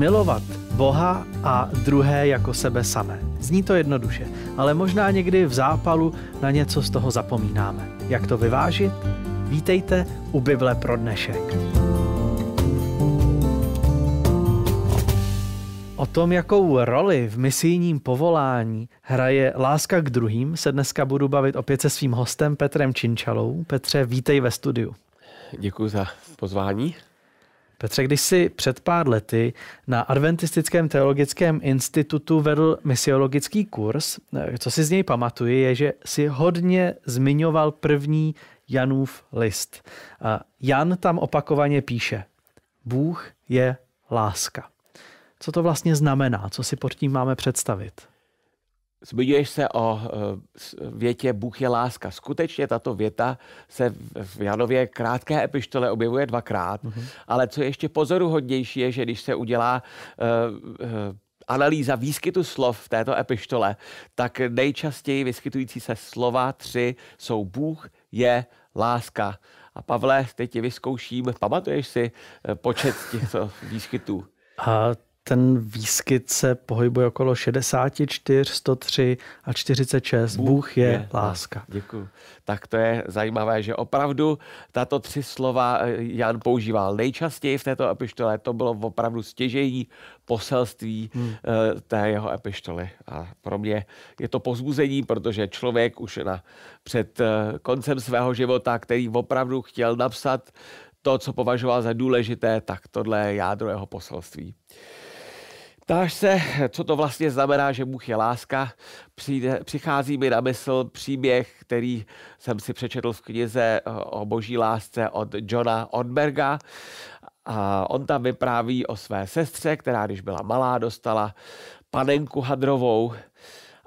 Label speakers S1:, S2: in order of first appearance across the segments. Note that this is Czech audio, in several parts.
S1: Milovat Boha a druhé jako sebe samé. Zní to jednoduše, ale možná někdy v zápalu na něco z toho zapomínáme. Jak to vyvážit? Vítejte u Bible pro dnešek. O tom, jakou roli v misijním povolání hraje láska k druhým, se dneska budu bavit opět se svým hostem Petrem Činčalou. Petře, vítej ve studiu.
S2: Děkuji za pozvání.
S1: Petře, když jsi před pár lety na Adventistickém teologickém institutu vedl misiologický kurz, co si z něj pamatuji, je, že si hodně zmiňoval první Janův list. Jan tam opakovaně píše, Bůh je láska. Co to vlastně znamená? Co si pod tím máme představit?
S2: Zmiňuješ se o eh, větě Bůh je láska. Skutečně tato věta se v Janově krátké epištole objevuje dvakrát, mm-hmm. ale co je ještě pozoruhodnější je, že když se udělá uh, uh, analýza výskytu slov v této epištole, tak nejčastěji vyskytující se slova tři jsou Bůh je láska. A Pavle, teď ti vyzkouším, pamatuješ si počet těchto výskytů?
S1: A ten výskyt se pohybuje okolo 64, 103 a 46. Bůh, Bůh je, je láska.
S2: Děkuji. Tak to je zajímavé, že opravdu tato tři slova eh, Jan používal nejčastěji v této epištole. To bylo opravdu stěžení poselství hmm. Eh, té jeho epištoly. A pro mě je to pozbuzení, protože člověk už na, před eh, koncem svého života, který opravdu chtěl napsat to, co považoval za důležité, tak tohle je jádro jeho poselství. Ptáš se, co to vlastně znamená, že Bůh je láska. Přijde, přichází mi na mysl příběh, který jsem si přečetl v knize o boží lásce od Johna Ortberga. A on tam vypráví o své sestře, která když byla malá, dostala panenku hadrovou,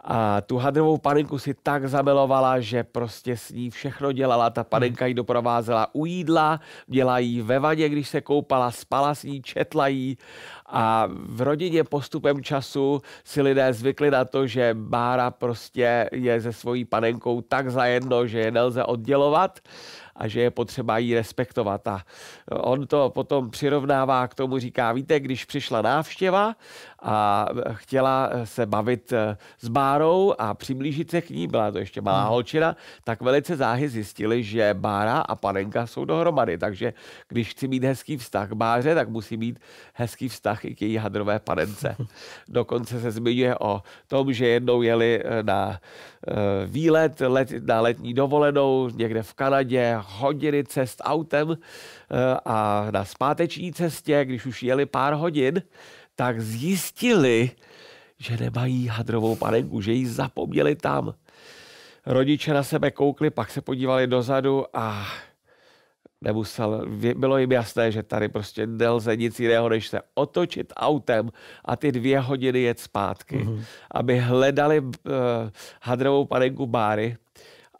S2: a tu hadrovou panenku si tak zamilovala, že prostě s ní všechno dělala. Ta panenka ji doprovázela u jídla, měla jí ve vaně, když se koupala, spala s ní, četla jí. A v rodině postupem času si lidé zvykli na to, že Bára prostě je se svojí panenkou tak zajedno, že je nelze oddělovat a že je potřeba jí respektovat. A on to potom přirovnává k tomu, říká, víte, když přišla návštěva a chtěla se bavit eh, s Bárou a přiblížit se k ní, byla to ještě malá hmm. holčina, tak velice záhy zjistili, že Bára a panenka jsou dohromady. Takže když chci mít hezký vztah k Báře, tak musí mít hezký vztah i k její hadrové panence. Dokonce se zmiňuje o tom, že jednou jeli eh, na eh, výlet let, na letní dovolenou někde v Kanadě, hodiny cest autem a na zpáteční cestě, když už jeli pár hodin, tak zjistili, že nemají hadrovou panenku, že ji zapomněli tam. Rodiče na sebe koukli, pak se podívali dozadu a nemusel, bylo jim jasné, že tady prostě nelze nic jiného, než se otočit autem a ty dvě hodiny jet zpátky, mm-hmm. aby hledali uh, hadrovou panenku Báry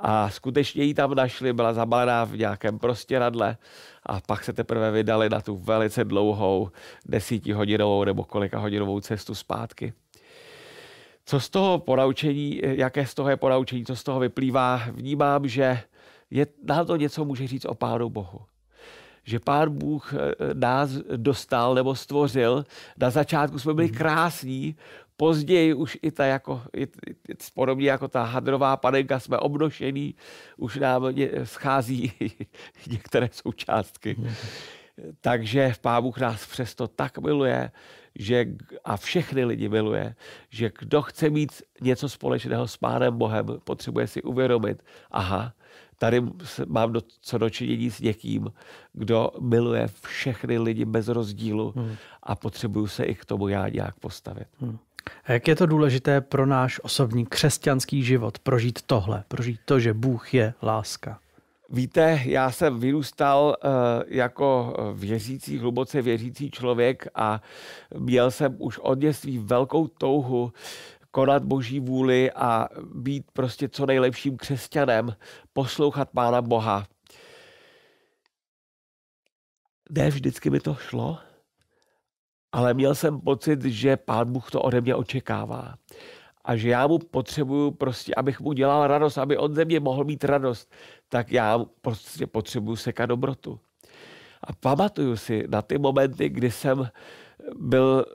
S2: a skutečně ji tam našli, byla zabalená v nějakém prostěradle a pak se teprve vydali na tu velice dlouhou desítihodinovou nebo kolika hodinovou cestu zpátky. Co z toho ponaučení, jaké z toho je ponaučení, co z toho vyplývá, vnímám, že je, nám to něco může říct o Pánu Bohu že pán Bůh eh, nás dostal nebo stvořil. Na začátku jsme byli mhm. krásní, později už i ta jako, i, i, podobně jako ta hadrová panenka jsme obnošení, už nám schází některé součástky. Mhm. Takže Pán Bůh nás přesto tak miluje, že, a všechny lidi miluje, že kdo chce mít něco společného s Pánem Bohem, potřebuje si uvědomit, aha, tady mám do, co dočinění s někým, kdo miluje všechny lidi bez rozdílu hmm. a potřebuju se i k tomu já nějak postavit. Hmm.
S1: A jak je to důležité pro náš osobní křesťanský život, prožít tohle, prožít to, že Bůh je láska?
S2: Víte, já jsem vyrůstal uh, jako věřící, hluboce věřící člověk a měl jsem už od dětství velkou touhu konat boží vůli a být prostě co nejlepším křesťanem, poslouchat Pána Boha. Ne vždycky mi to šlo, ale měl jsem pocit, že Pán Bůh to ode mě očekává. A že já mu potřebuju prostě, abych mu dělal radost, aby on ze mě mohl mít radost, tak já prostě potřebuju sekat dobrotu. A pamatuju si na ty momenty, kdy jsem byl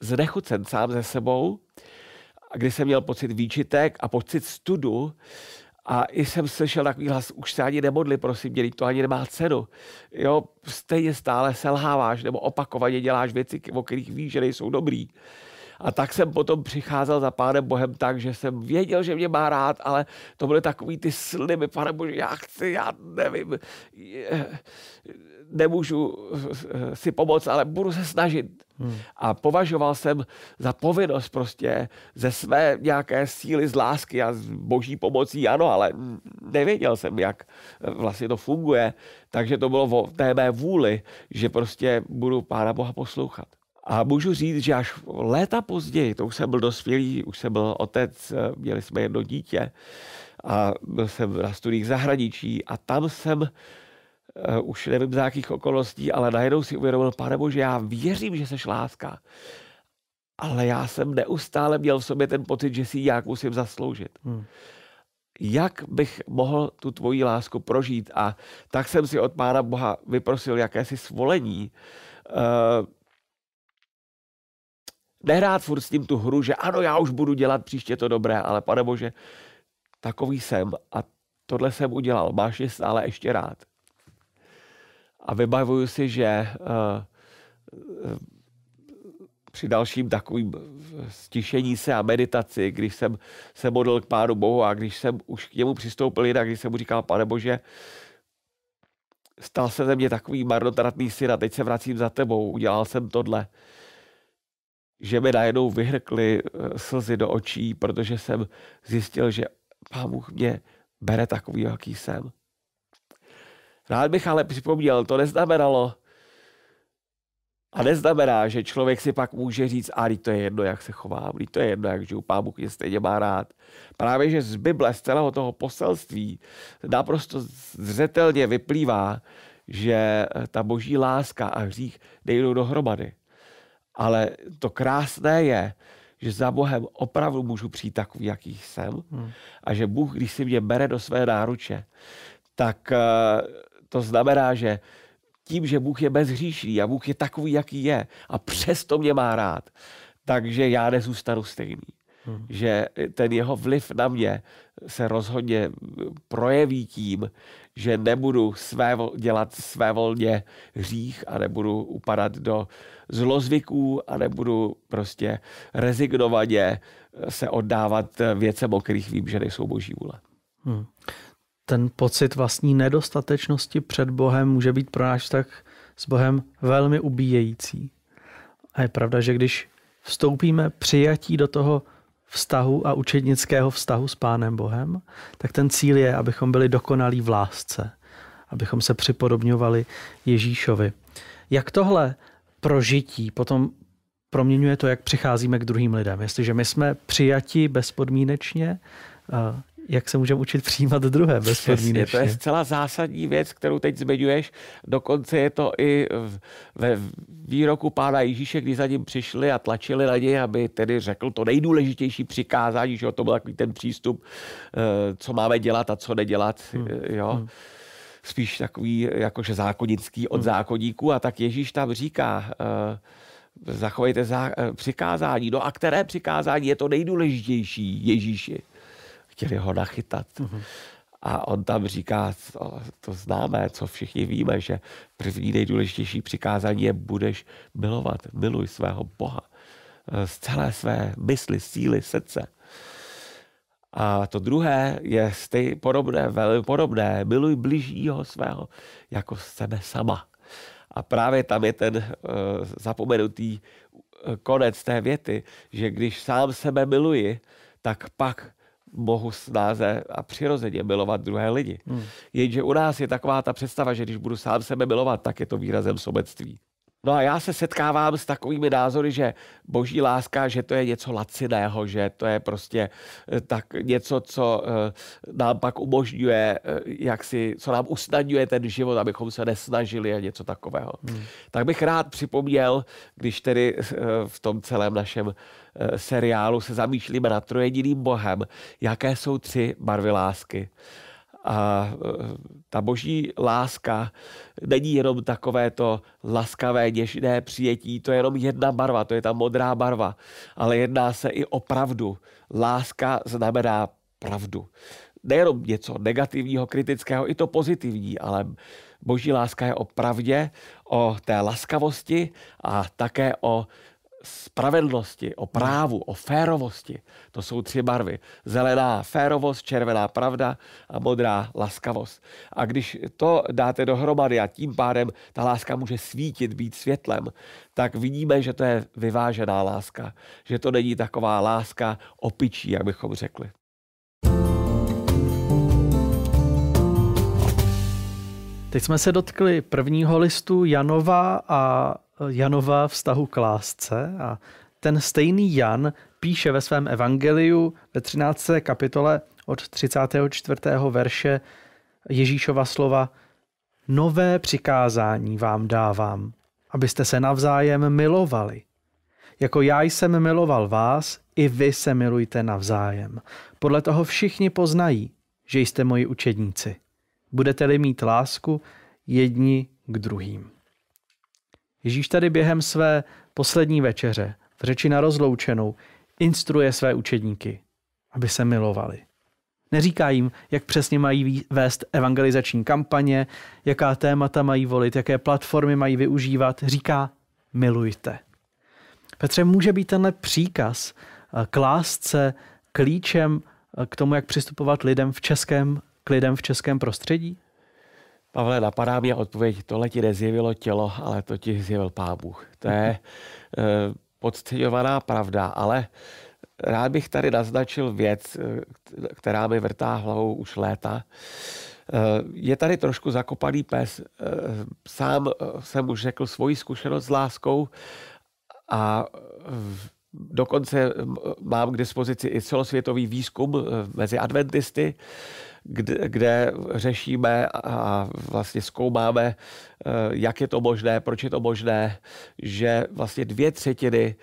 S2: znechucen sám ze sebou, kdy jsem měl pocit výčitek a pocit studu, a i jsem slyšel takový hlas, už se ani nemodli, prosím mě, to ani nemá cenu. Jo, stejně stále selháváš nebo opakovaně děláš věci, o kterých víš, že nejsou dobrý. A tak jsem potom přicházel za pánem Bohem tak, že jsem věděl, že mě má rád, ale to byly takový ty sliby, pane Bože, já chci, já nevím, nemůžu si pomoct, ale budu se snažit. Hmm. A považoval jsem za povinnost prostě ze své nějaké síly z lásky a z boží pomocí, ano, ale nevěděl jsem, jak vlastně to funguje, takže to bylo o té mé vůli, že prostě budu Pána Boha poslouchat. A můžu říct, že až léta později, to už jsem byl dospělý, už jsem byl otec, měli jsme jedno dítě a byl jsem na studiích zahraničí a tam jsem uh, už nevím za jakých okolností, ale najednou si uvědomil, pane Bože, já věřím, že seš láska. Ale já jsem neustále měl v sobě ten pocit, že si ji jak musím zasloužit. Hmm. Jak bych mohl tu tvoji lásku prožít? A tak jsem si od Pána Boha vyprosil jakési svolení, uh, nehrát furt s tím tu hru, že ano, já už budu dělat příště to dobré, ale pane Bože, takový jsem a tohle jsem udělal, máš je stále ještě rád. A vybavuju si, že uh, při dalším takovým stišení se a meditaci, když jsem se modlil k Pánu Bohu a když jsem už k němu přistoupil jinak, když jsem mu říkal, pane Bože, stal se ze mě takový marnotratný syn a teď se vracím za tebou, udělal jsem tohle že mi najednou vyhrkly eh, slzy do očí, protože jsem zjistil, že Pán Bůh mě bere takový, jaký jsem. Rád bych ale připomněl, to neznamenalo, a neznamená, že člověk si pak může říct, a to je jedno, jak se chovám, to je jedno, jak žiju, pán Bůh mě stejně má rád. Právě, že z Bible, z celého toho poselství naprosto zřetelně vyplývá, že ta boží láska a hřích nejdou dohromady. Ale to krásné je, že za Bohem opravdu můžu přijít takový, jaký jsem. Hmm. A že Bůh, když si mě bere do své náruče, tak uh, to znamená, že tím, že Bůh je bezhříšný a Bůh je takový, jaký je a přesto mě má rád, takže já nezůstanu stejný. Hmm. Že ten jeho vliv na mě se rozhodně projeví tím, že nebudu své, dělat své volně hřích a nebudu upadat do zlozvyků a nebudu prostě rezignovaně se oddávat věcem, o kterých vím, že nejsou boží vůle. Hmm.
S1: Ten pocit vlastní nedostatečnosti před Bohem může být pro náš tak s Bohem velmi ubíjející. A je pravda, že když vstoupíme přijatí do toho vztahu a učednického vztahu s Pánem Bohem, tak ten cíl je, abychom byli dokonalí v lásce, abychom se připodobňovali Ježíšovi. Jak tohle prožití potom proměňuje to, jak přicházíme k druhým lidem. Jestliže my jsme přijati bezpodmínečně, jak se můžeme učit přijímat druhé bezpodmínečně.
S2: To je zcela zásadní věc, kterou teď zmiňuješ. Dokonce je to i ve výroku pána Ježíše, kdy za ním přišli a tlačili na něj, aby tedy řekl to nejdůležitější přikázání, že to byl takový ten přístup, eh, co máme dělat a co nedělat. Hmm. Eh, jo. Hmm. Spíš takový jakože zákonický od hmm. zákonníků a tak Ježíš tam říká, uh, zachovejte za, přikázání. No a které přikázání je to nejdůležitější Ježíši? Chtěli ho nachytat. Mm-hmm. A on tam říká, to, to známe, co všichni víme, že první nejdůležitější přikázání je budeš milovat, miluj svého Boha eh, z celé své mysli, síly, srdce. A to druhé je stej podobné, velmi podobné. Miluj bližního svého jako sebe sama. A právě tam je ten uh, zapomenutý eh, konec té věty, že když sám sebe miluji, tak pak mohu snáze a přirozeně milovat druhé lidi. Hmm. Jenže u nás je taková ta představa, že když budu sám sebe milovat, tak je to výrazem sobectví. No a já se setkávám s takovými názory, že boží láska, že to je něco laciného, že to je prostě eh, tak něco, co eh, nám pak umožňuje, eh, jak si, co nám usnadňuje ten život, abychom se nesnažili a něco takového. Hmm. Tak bych rád připomněl, když tedy v tom celém našem seriálu se zamýšlíme nad trojediným Bohem, jaké jsou tři barvy lásky. A ta boží láska není jenom takové to laskavé, něžné přijetí, to je jenom jedna barva, to je ta modrá barva, ale jedná se i o pravdu. Láska znamená pravdu. Nejenom něco negativního, kritického, i to pozitivní, ale boží láska je o pravdě, o té laskavosti a také o spravedlnosti, o právu, o férovosti. To jsou tři barvy. Zelená férovost, červená pravda a modrá laskavost. A když to dáte dohromady a tím pádem ta láska může svítit, být světlem, tak vidíme, že to je vyvážená láska. Že to není taková láska opičí, jak bychom řekli.
S1: Teď jsme se dotkli prvního listu Janova a Janova vztahu k lásce a ten stejný Jan píše ve svém evangeliu ve 13. kapitole od 34. verše Ježíšova slova Nové přikázání vám dávám, abyste se navzájem milovali. Jako já jsem miloval vás, i vy se milujte navzájem. Podle toho všichni poznají, že jste moji učedníci. Budete-li mít lásku jedni k druhým. Ježíš tady během své poslední večeře, v řeči na rozloučenou, instruuje své učedníky, aby se milovali. Neříká jim, jak přesně mají vést evangelizační kampaně, jaká témata mají volit, jaké platformy mají využívat. Říká, milujte. Petře, může být tenhle příkaz eh, k lásce klíčem eh, k tomu, jak přistupovat lidem v českém, k lidem v českém prostředí?
S2: Pavle, napadá mě odpověď, tohle ti nezjevilo tělo, ale to ti zjevil Pán Bůh. To je e, podceňovaná pravda, ale rád bych tady naznačil věc, eh, která mi vrtá hlavou už léta. Eh, je tady trošku zakopaný pes. Sám jsem už řekl svoji zkušenost s láskou a dokonce mám k dispozici i celosvětový výzkum mezi adventisty, kde, kde řešíme a vlastně zkoumáme, eh, jak je to možné, proč je to možné, že vlastně dvě třetiny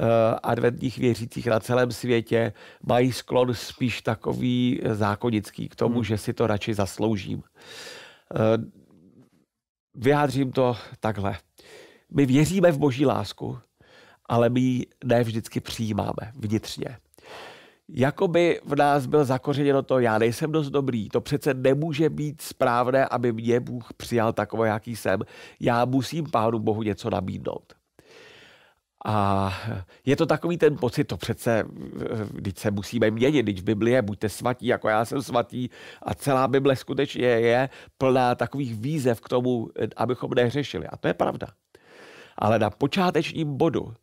S2: eh, adventních věřících na celém světě mají sklon spíš takový zákonický k tomu, hmm. že si to radši zasloužím. Eh, vyjádřím to takhle. My věříme v boží lásku, ale my ji ne vždycky přijímáme vnitřně jakoby v nás byl zakořeněno to, já nejsem dost dobrý, to přece nemůže být správné, aby mě Bůh přijal takové, jaký jsem. Já musím Pánu Bohu něco nabídnout. A je to takový ten pocit, to přece, když se musíme měnit, když v Bibli je, buďte svatí, jako já jsem svatý a celá Bible skutečně je plná takových výzev k tomu, abychom nehřešili. A to je pravda. Ale na počátečním bodu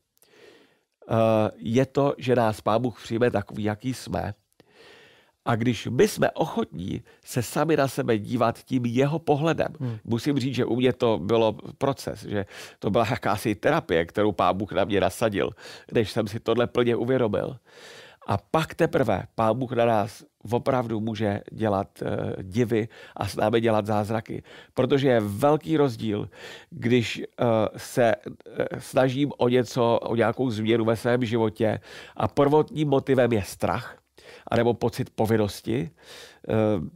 S2: je to, že nás Pán Bůh přijme takový, jaký jsme. A když my jsme ochotní se sami na sebe dívat tím jeho pohledem, hmm. musím říct, že u mě to bylo proces, že to byla jakási terapie, kterou Pán Bůh na mě nasadil, než jsem si tohle plně uvědomil. A pak teprve Pán Bůh na nás opravdu může dělat uh, divy a s námi dělat zázraky. Protože je velký rozdíl, když uh, se uh, snažím o něco, o nějakou změnu ve svém životě a prvotním motivem je strach, anebo pocit povinnosti,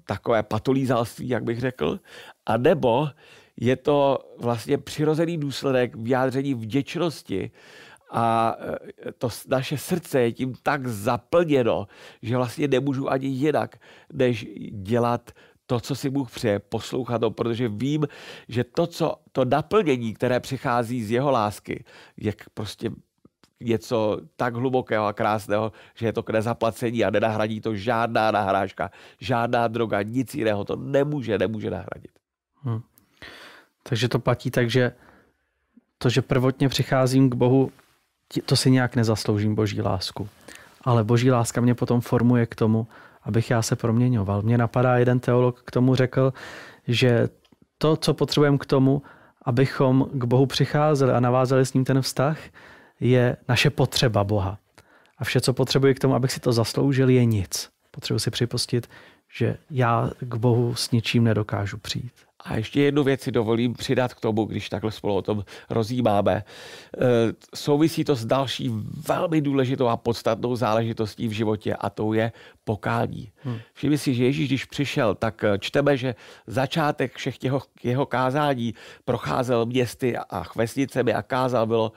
S2: takové patolízalství, jak bych řekl, a nebo je to vlastně přirozený důsledek vyjádření vděčnosti a e, to naše srdce je tím tak zaplněno, že vlastně nemůžu ani jinak, než dělat to, co si Bůh přeje, poslouchat to, protože vím, že to, co, to naplnění, které přichází z jeho lásky, je prostě něco tak hlubokého a krásného, že je to k nezaplacení a nenahradí to žádná nahrážka, žádná droga, nic jiného to nemůže, nemůže nahradit. Hmm.
S1: Takže to platí tak, že to, že prvotně přicházím k Bohu to si nějak nezasloužím boží lásku. Ale boží láska mě potom formuje k tomu, abych já se proměňoval. Mně napadá jeden teolog k tomu řekl, že to, co potřebujeme k tomu, abychom k Bohu přicházeli a navázali s ním ten vztah, je naše potřeba Boha. A vše, co potřebuji k tomu, abych si to zasloužil, je nic. Potřebuji si připustit, že já k Bohu s ničím nedokážu přijít.
S2: A ještě jednu věc si dovolím přidat k tomu, když takhle spolu o tom rozjímáme. E, souvisí to s další velmi důležitou a podstatnou záležitostí v životě a to je pokání. Hmm. Všimni si, že Ježíš, když přišel, tak čteme, že začátek všech jeho, jeho kázání procházel městy a vesnicemi a kázal bylo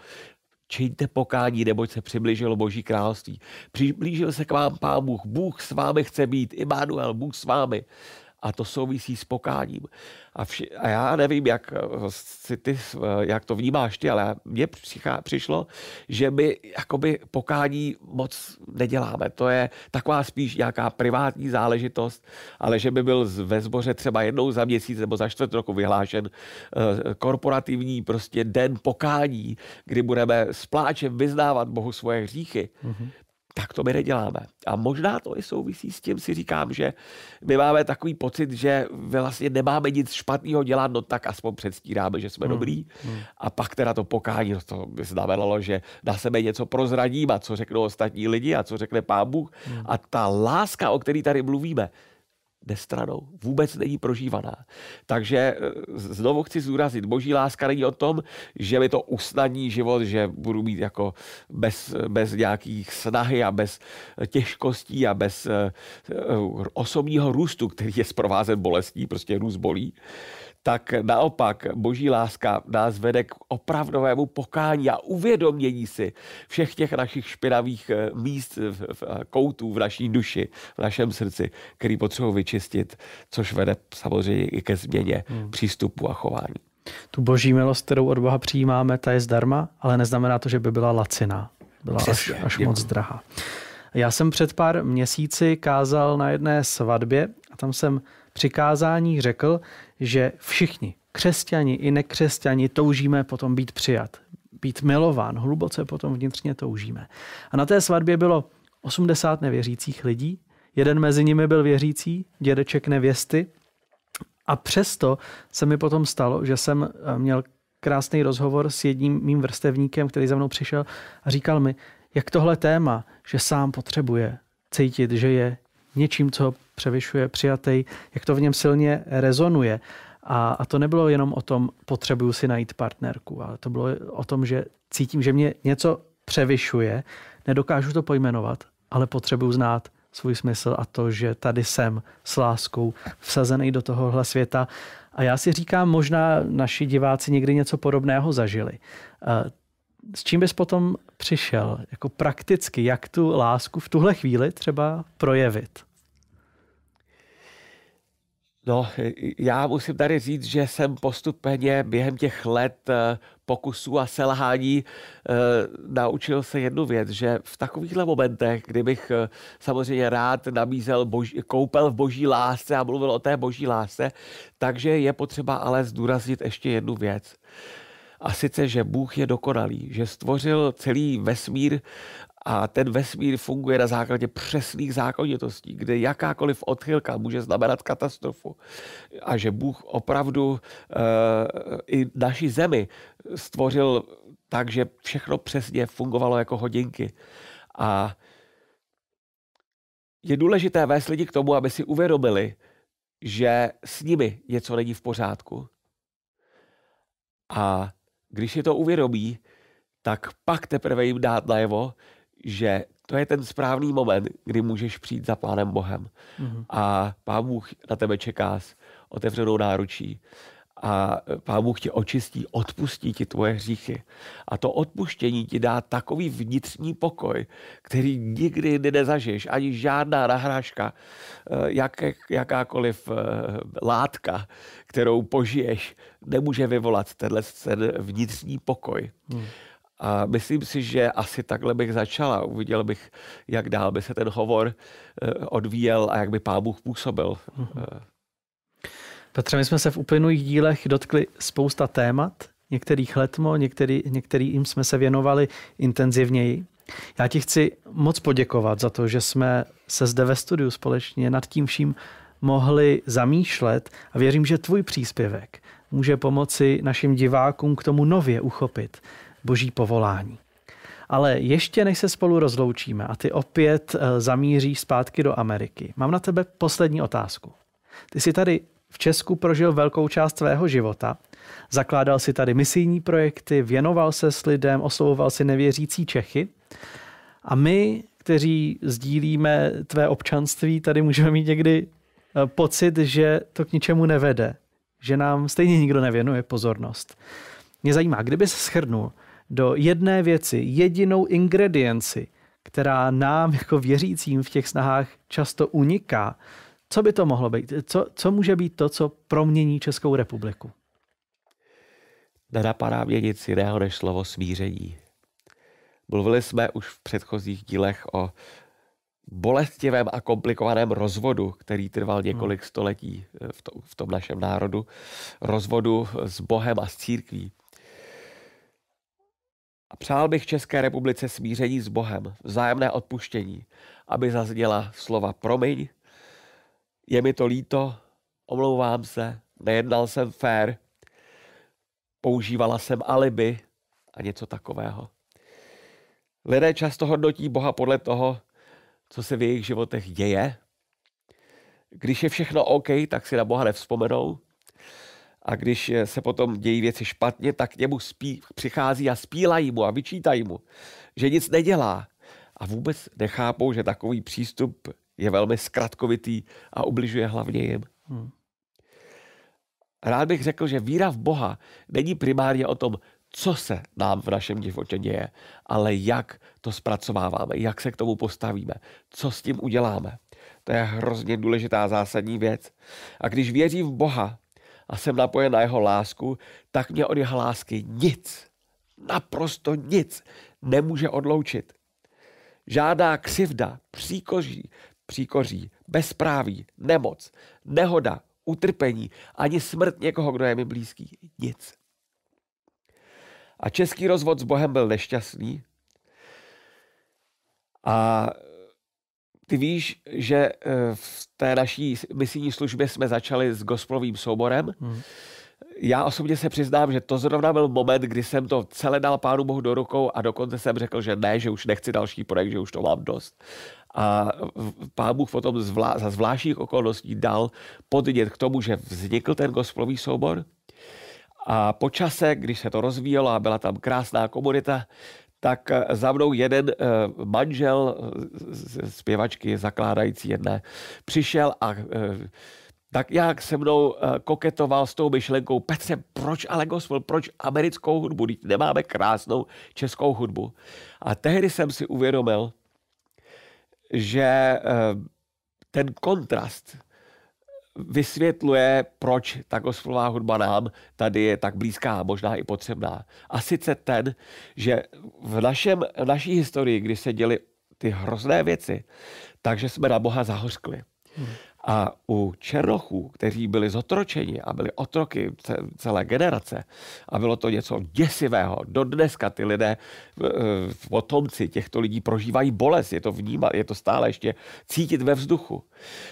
S2: čiňte pokání, neboť se přiblížilo Boží království. Přiblížil se k vám Pán Bůh. Bůh s vámi chce být. Immanuel, Bůh s vámi a to souvisí s pokáním. A, vši, a já nevím, jak, si ty, jak to vnímáš ty, ale mně přišlo, že my jakoby pokání moc neděláme. To je taková spíš nějaká privátní záležitost, ale že by byl ve zboře třeba jednou za měsíc nebo za čtvrt roku vyhlášen uh, korporativní prostě den pokání, kdy budeme s pláčem vyznávat Bohu svoje hříchy. Mm-hmm tak to my neděláme. A možná to i souvisí s tím, si říkám, že my máme takový pocit, že vlastně nemáme nic špatného dělat, no tak aspoň předstíráme, že jsme hmm. dobrý. Hmm. A pak teda to pokání, no to by znamenalo, že na sebe něco prozradím a co řeknou ostatní lidi a co řekne pán Bůh. Hmm. A ta láska, o který tady mluvíme, jde stranou. Vůbec není prožívaná. Takže e, znovu chci zúrazit, boží láska není o tom, že mi to usnadní život, že budu mít jako bez, bez nějakých snahy a bez těžkostí a bez e, e, osobního růstu, který je zprovázen bolestí, prostě růst bolí tak naopak boží láska nás vede k opravdovému pokání a uvědomění si všech těch našich špinavých eh, míst, koutů v naší duši, v našem srdci, který potřebují vyčistit, což vede samozřejmě i ke změně hmm. přístupu a chování.
S1: Tu boží milost, kterou od Boha přijímáme, ta je zdarma, ale neznamená to, že by byla laciná. Byla Přesně, až, až moc drahá. Já jsem před pár měsíci kázal na jedné svatbě a tam jsem při kázání řekl, že všichni, křesťani i nekřesťani, toužíme potom být přijat, být milován, hluboce potom vnitřně toužíme. A na té svatbě bylo 80 nevěřících lidí, jeden mezi nimi byl věřící, dědeček nevěsty, a přesto se mi potom stalo, že jsem eh, měl krásný rozhovor s jedním mým vrstevníkem, který za mnou přišel a říkal mi, jak tohle téma, že sám potřebuje cítit, že je něčím, co převyšuje přijatý, jak to v něm silně rezonuje. A, a to nebylo jenom o tom, potřebuju si najít partnerku, ale to bylo o tom, že cítím, že mě něco převyšuje, nedokážu to pojmenovat, ale potřebuju znát svůj smysl a to, že tady jsem s láskou vsazený do tohohle světa. A já si říkám, možná naši diváci někdy něco podobného zažili. S čím bys potom přišel, jako prakticky, jak tu lásku v tuhle chvíli třeba projevit?
S2: No, já musím tady říct, že jsem postupně během těch let eh, pokusů a selhání eh, naučil se jednu věc, že v takovýchhle momentech, kdybych eh, samozřejmě rád nabízel boží, koupel v boží lásce a mluvil o té boží lásce, takže je potřeba ale zdůraznit ještě jednu věc. A sice, že Bůh je dokonalý, že stvořil celý vesmír a ten vesmír funguje na základě přesných zákonitostí, kde jakákoliv odchylka může znamenat katastrofu. A že Bůh opravdu e, i naši zemi stvořil tak, že všechno přesně fungovalo jako hodinky. A je důležité vést lidi k tomu, aby si uvědomili, že s nimi něco není v pořádku. A když je to uvědomí, tak pak teprve jim dát najevo, že to je ten správný moment, kdy můžeš přijít za Pánem Bohem. Mm-hmm. A Pán Bůh na tebe čeká s otevřenou náručí. A Pán Bůh tě očistí, odpustí ti tvoje hříchy. A to odpuštění ti dá takový vnitřní pokoj, který nikdy nezažiješ. Ani žádná nahrážka, eh, jak, jakákoliv eh, látka, kterou požiješ, nemůže vyvolat tenhle ten vnitřní pokoj. Hmm. A myslím si, že asi takhle bych začala. Uviděl bych, jak dál by se ten hovor eh, odvíjel a jak by Pán Bůh působil. Mm-hmm.
S1: Petře, my jsme se v uplynulých dílech dotkli spousta témat, některých letmo, některý, některým jsme se věnovali intenzivněji. Já ti chci moc poděkovat za to, že jsme se zde ve studiu společně nad tím vším mohli zamýšlet a věřím, že tvůj příspěvek může pomoci našim divákům k tomu nově uchopit boží povolání. Ale ještě než se spolu rozloučíme a ty opět eh, zamíříš zpátky do Ameriky, mám na tebe poslední otázku. Ty jsi tady v Česku prožil velkou část svého života. Zakládal si tady misijní projekty, věnoval se s lidem, oslovoval si nevěřící Čechy. A my, kteří sdílíme tvé občanství, tady můžeme mít někdy eh, pocit, že to k ničemu nevede, že nám stejně nikdo nevěnuje pozornost. Mě zajímá, kdyby se schrnul do jedné věci, jedinou ingredienci, která nám jako věřícím v těch snahách často uniká, co by to mohlo být? Co, co může být to, co promění Českou republiku?
S2: Nenapadá mě nic jiného než slovo smíření. Mluvili jsme už v předchozích dílech o bolestivém a komplikovaném rozvodu, který trval několik hmm. století v, to, v tom našem národu. Rozvodu s Bohem a s církví. A přál bych České republice smíření s Bohem, vzájemné odpuštění, aby zazněla slova promiň, je mi to líto, omlouvám se, nejednal jsem fér, používala jsem alibi a něco takového. Lidé často hodnotí Boha podle toho, co se v jejich životech děje. Když je všechno OK, tak si na Boha nevzpomenou. A když se potom dějí věci špatně, tak k němu spí, přichází a spílají mu a vyčítají mu, že nic nedělá. A vůbec nechápou, že takový přístup je velmi zkratkovitý a ubližuje hlavně jim. Hmm. Rád bych řekl, že víra v Boha není primárně o tom, co se nám v našem životě děje, ale jak to zpracováváme, jak se k tomu postavíme, co s tím uděláme. To je hrozně důležitá zásadní věc. A když věřím v Boha a jsem napojen na jeho lásku, tak mě od jeho lásky nic, naprosto nic nemůže odloučit. Žádná křivda, příkoří, příkoří, bezpráví, nemoc, nehoda, utrpení, ani smrt někoho, kdo je mi blízký. Nic. A český rozvod s Bohem byl nešťastný. A ty víš, že eh, v té naší misijní službě jsme začali s gospelovým souborem. Hmm. Já osobně se přiznám, že to zrovna byl moment, kdy jsem to celé dal Pánu Bohu do rukou a dokonce jsem řekl, že ne, že už nechci další projekt, že už to mám dost. A pán Bůh potom zvlá, za zvláštních okolností dal podnět k tomu, že vznikl ten gospelový soubor. A po čase, když se to rozvíjelo a byla tam krásná komunita, tak za mnou jeden eh, manžel eh, zpěvačky zakládající jedné přišel a eh, tak jak se mnou koketoval s tou myšlenkou, Petře, proč ale gospel, proč americkou hudbu, když nemáme krásnou českou hudbu. A tehdy jsem si uvědomil, že eh, ten kontrast vysvětluje, proč ta gospelová hudba nám tady je tak blízká, možná i potřebná. A sice ten, že v, našem, v naší historii, kdy se děly ty hrozné věci, takže jsme na Boha zahořkli. Hmm. A u Černochů, kteří byli zotročeni a byli otroky celé generace, a bylo to něco děsivého, do dneska ty lidé, potomci těchto lidí prožívají bolest, je to vnímat, je to stále ještě cítit ve vzduchu.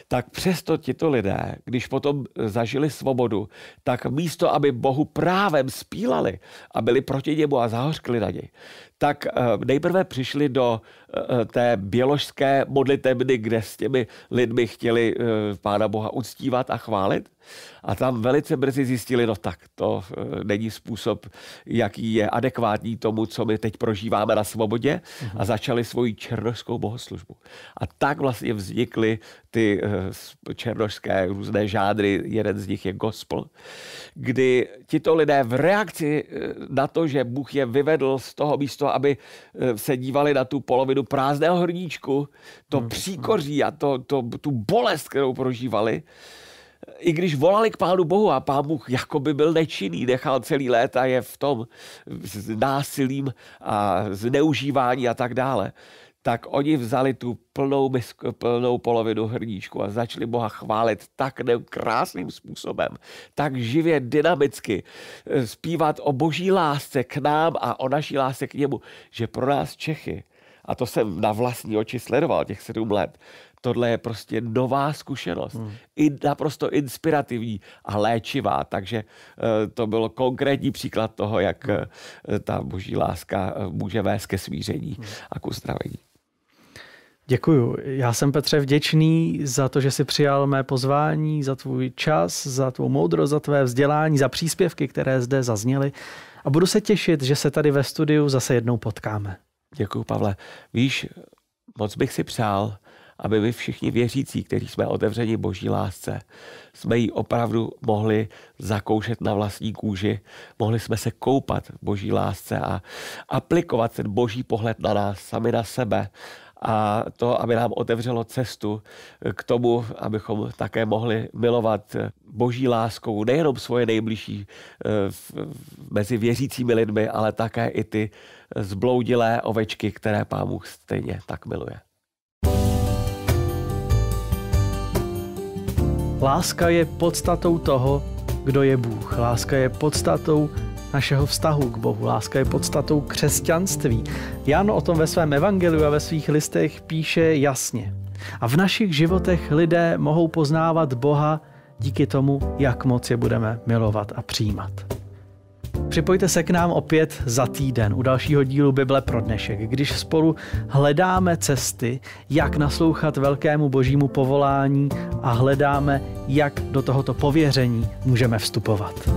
S2: Tak přesto tito lidé, když potom zažili svobodu, tak místo, aby Bohu právem spílali a byli proti němu a zahořkli na něj, tak eh, nejprve přišli do eh, té běložské modlitebny, kde s těmi lidmi chtěli eh, Pána Boha uctívat a chválit. A tam velice brzy zjistili, no tak, to není způsob, jaký je adekvátní tomu, co my teď prožíváme na svobodě a začali svoji černožskou bohoslužbu. A tak vlastně vznikly ty černožské různé žádry, jeden z nich je gospel, kdy tito lidé v reakci na to, že Bůh je vyvedl z toho místa, aby eh, se dívali na tu polovinu prázdného hrníčku, to hmm. příkoří a to, to, tu bolest, kterou prožívali, i když volali k Pánu Bohu a Pán Bůh by byl nečinný, nechal celý léta je v tom s násilím a zneužívání a tak dále, tak oni vzali tu plnou, plnou polovinu hrníčku a začali Boha chválit tak krásným způsobem, tak živě, dynamicky, eh, zpívat o boží lásce k nám a o naší lásce k němu, že pro nás Čechy, a to jsem na vlastní oči sledoval těch sedm let, tohle je prostě nová zkušenost. Hmm. I naprosto inspirativní a léčivá. Takže eh, to byl konkrétní příklad toho, jak hmm. eh, ta boží láska může vést ke smíření hmm. a k uzdravení.
S1: Děkuju. Já jsem Petře vděčný za to, že jsi přijal mé pozvání, za tvůj čas, za tvou moudrost, za tvé vzdělání, za příspěvky, které zde zazněly. A budu se těšit, že se tady ve studiu zase jednou potkáme.
S2: Děkuji, Pavle. Víš, moc bych si přál, aby my všichni věřící, kteří jsme otevřeni boží lásce, jsme ji opravdu mohli zakoušet na vlastní kůži, mohli jsme se koupat v boží lásce a aplikovat ten boží pohled na nás, sami na sebe a to, aby nám otevřelo cestu k tomu, abychom také mohli milovat boží láskou nejenom svoje nejbližší eh, mezi věřícími lidmi, ale také i ty zbloudilé ovečky, které pán Bůh stejně tak miluje.
S1: Láska je podstatou toho, kdo je Bůh. Láska je podstatou našeho vztahu k Bohu. Láska je podstatou křesťanství. Jan o tom ve svém evangeliu a ve svých listech píše jasně. A v našich životech lidé mohou poznávat Boha díky tomu, jak moc je budeme milovat a přijímat. Připojte se k nám opět za týden u dalšího dílu Bible pro dnešek, když spolu hledáme cesty, jak naslouchat velkému božímu povolání a hledáme, jak do tohoto pověření můžeme vstupovat.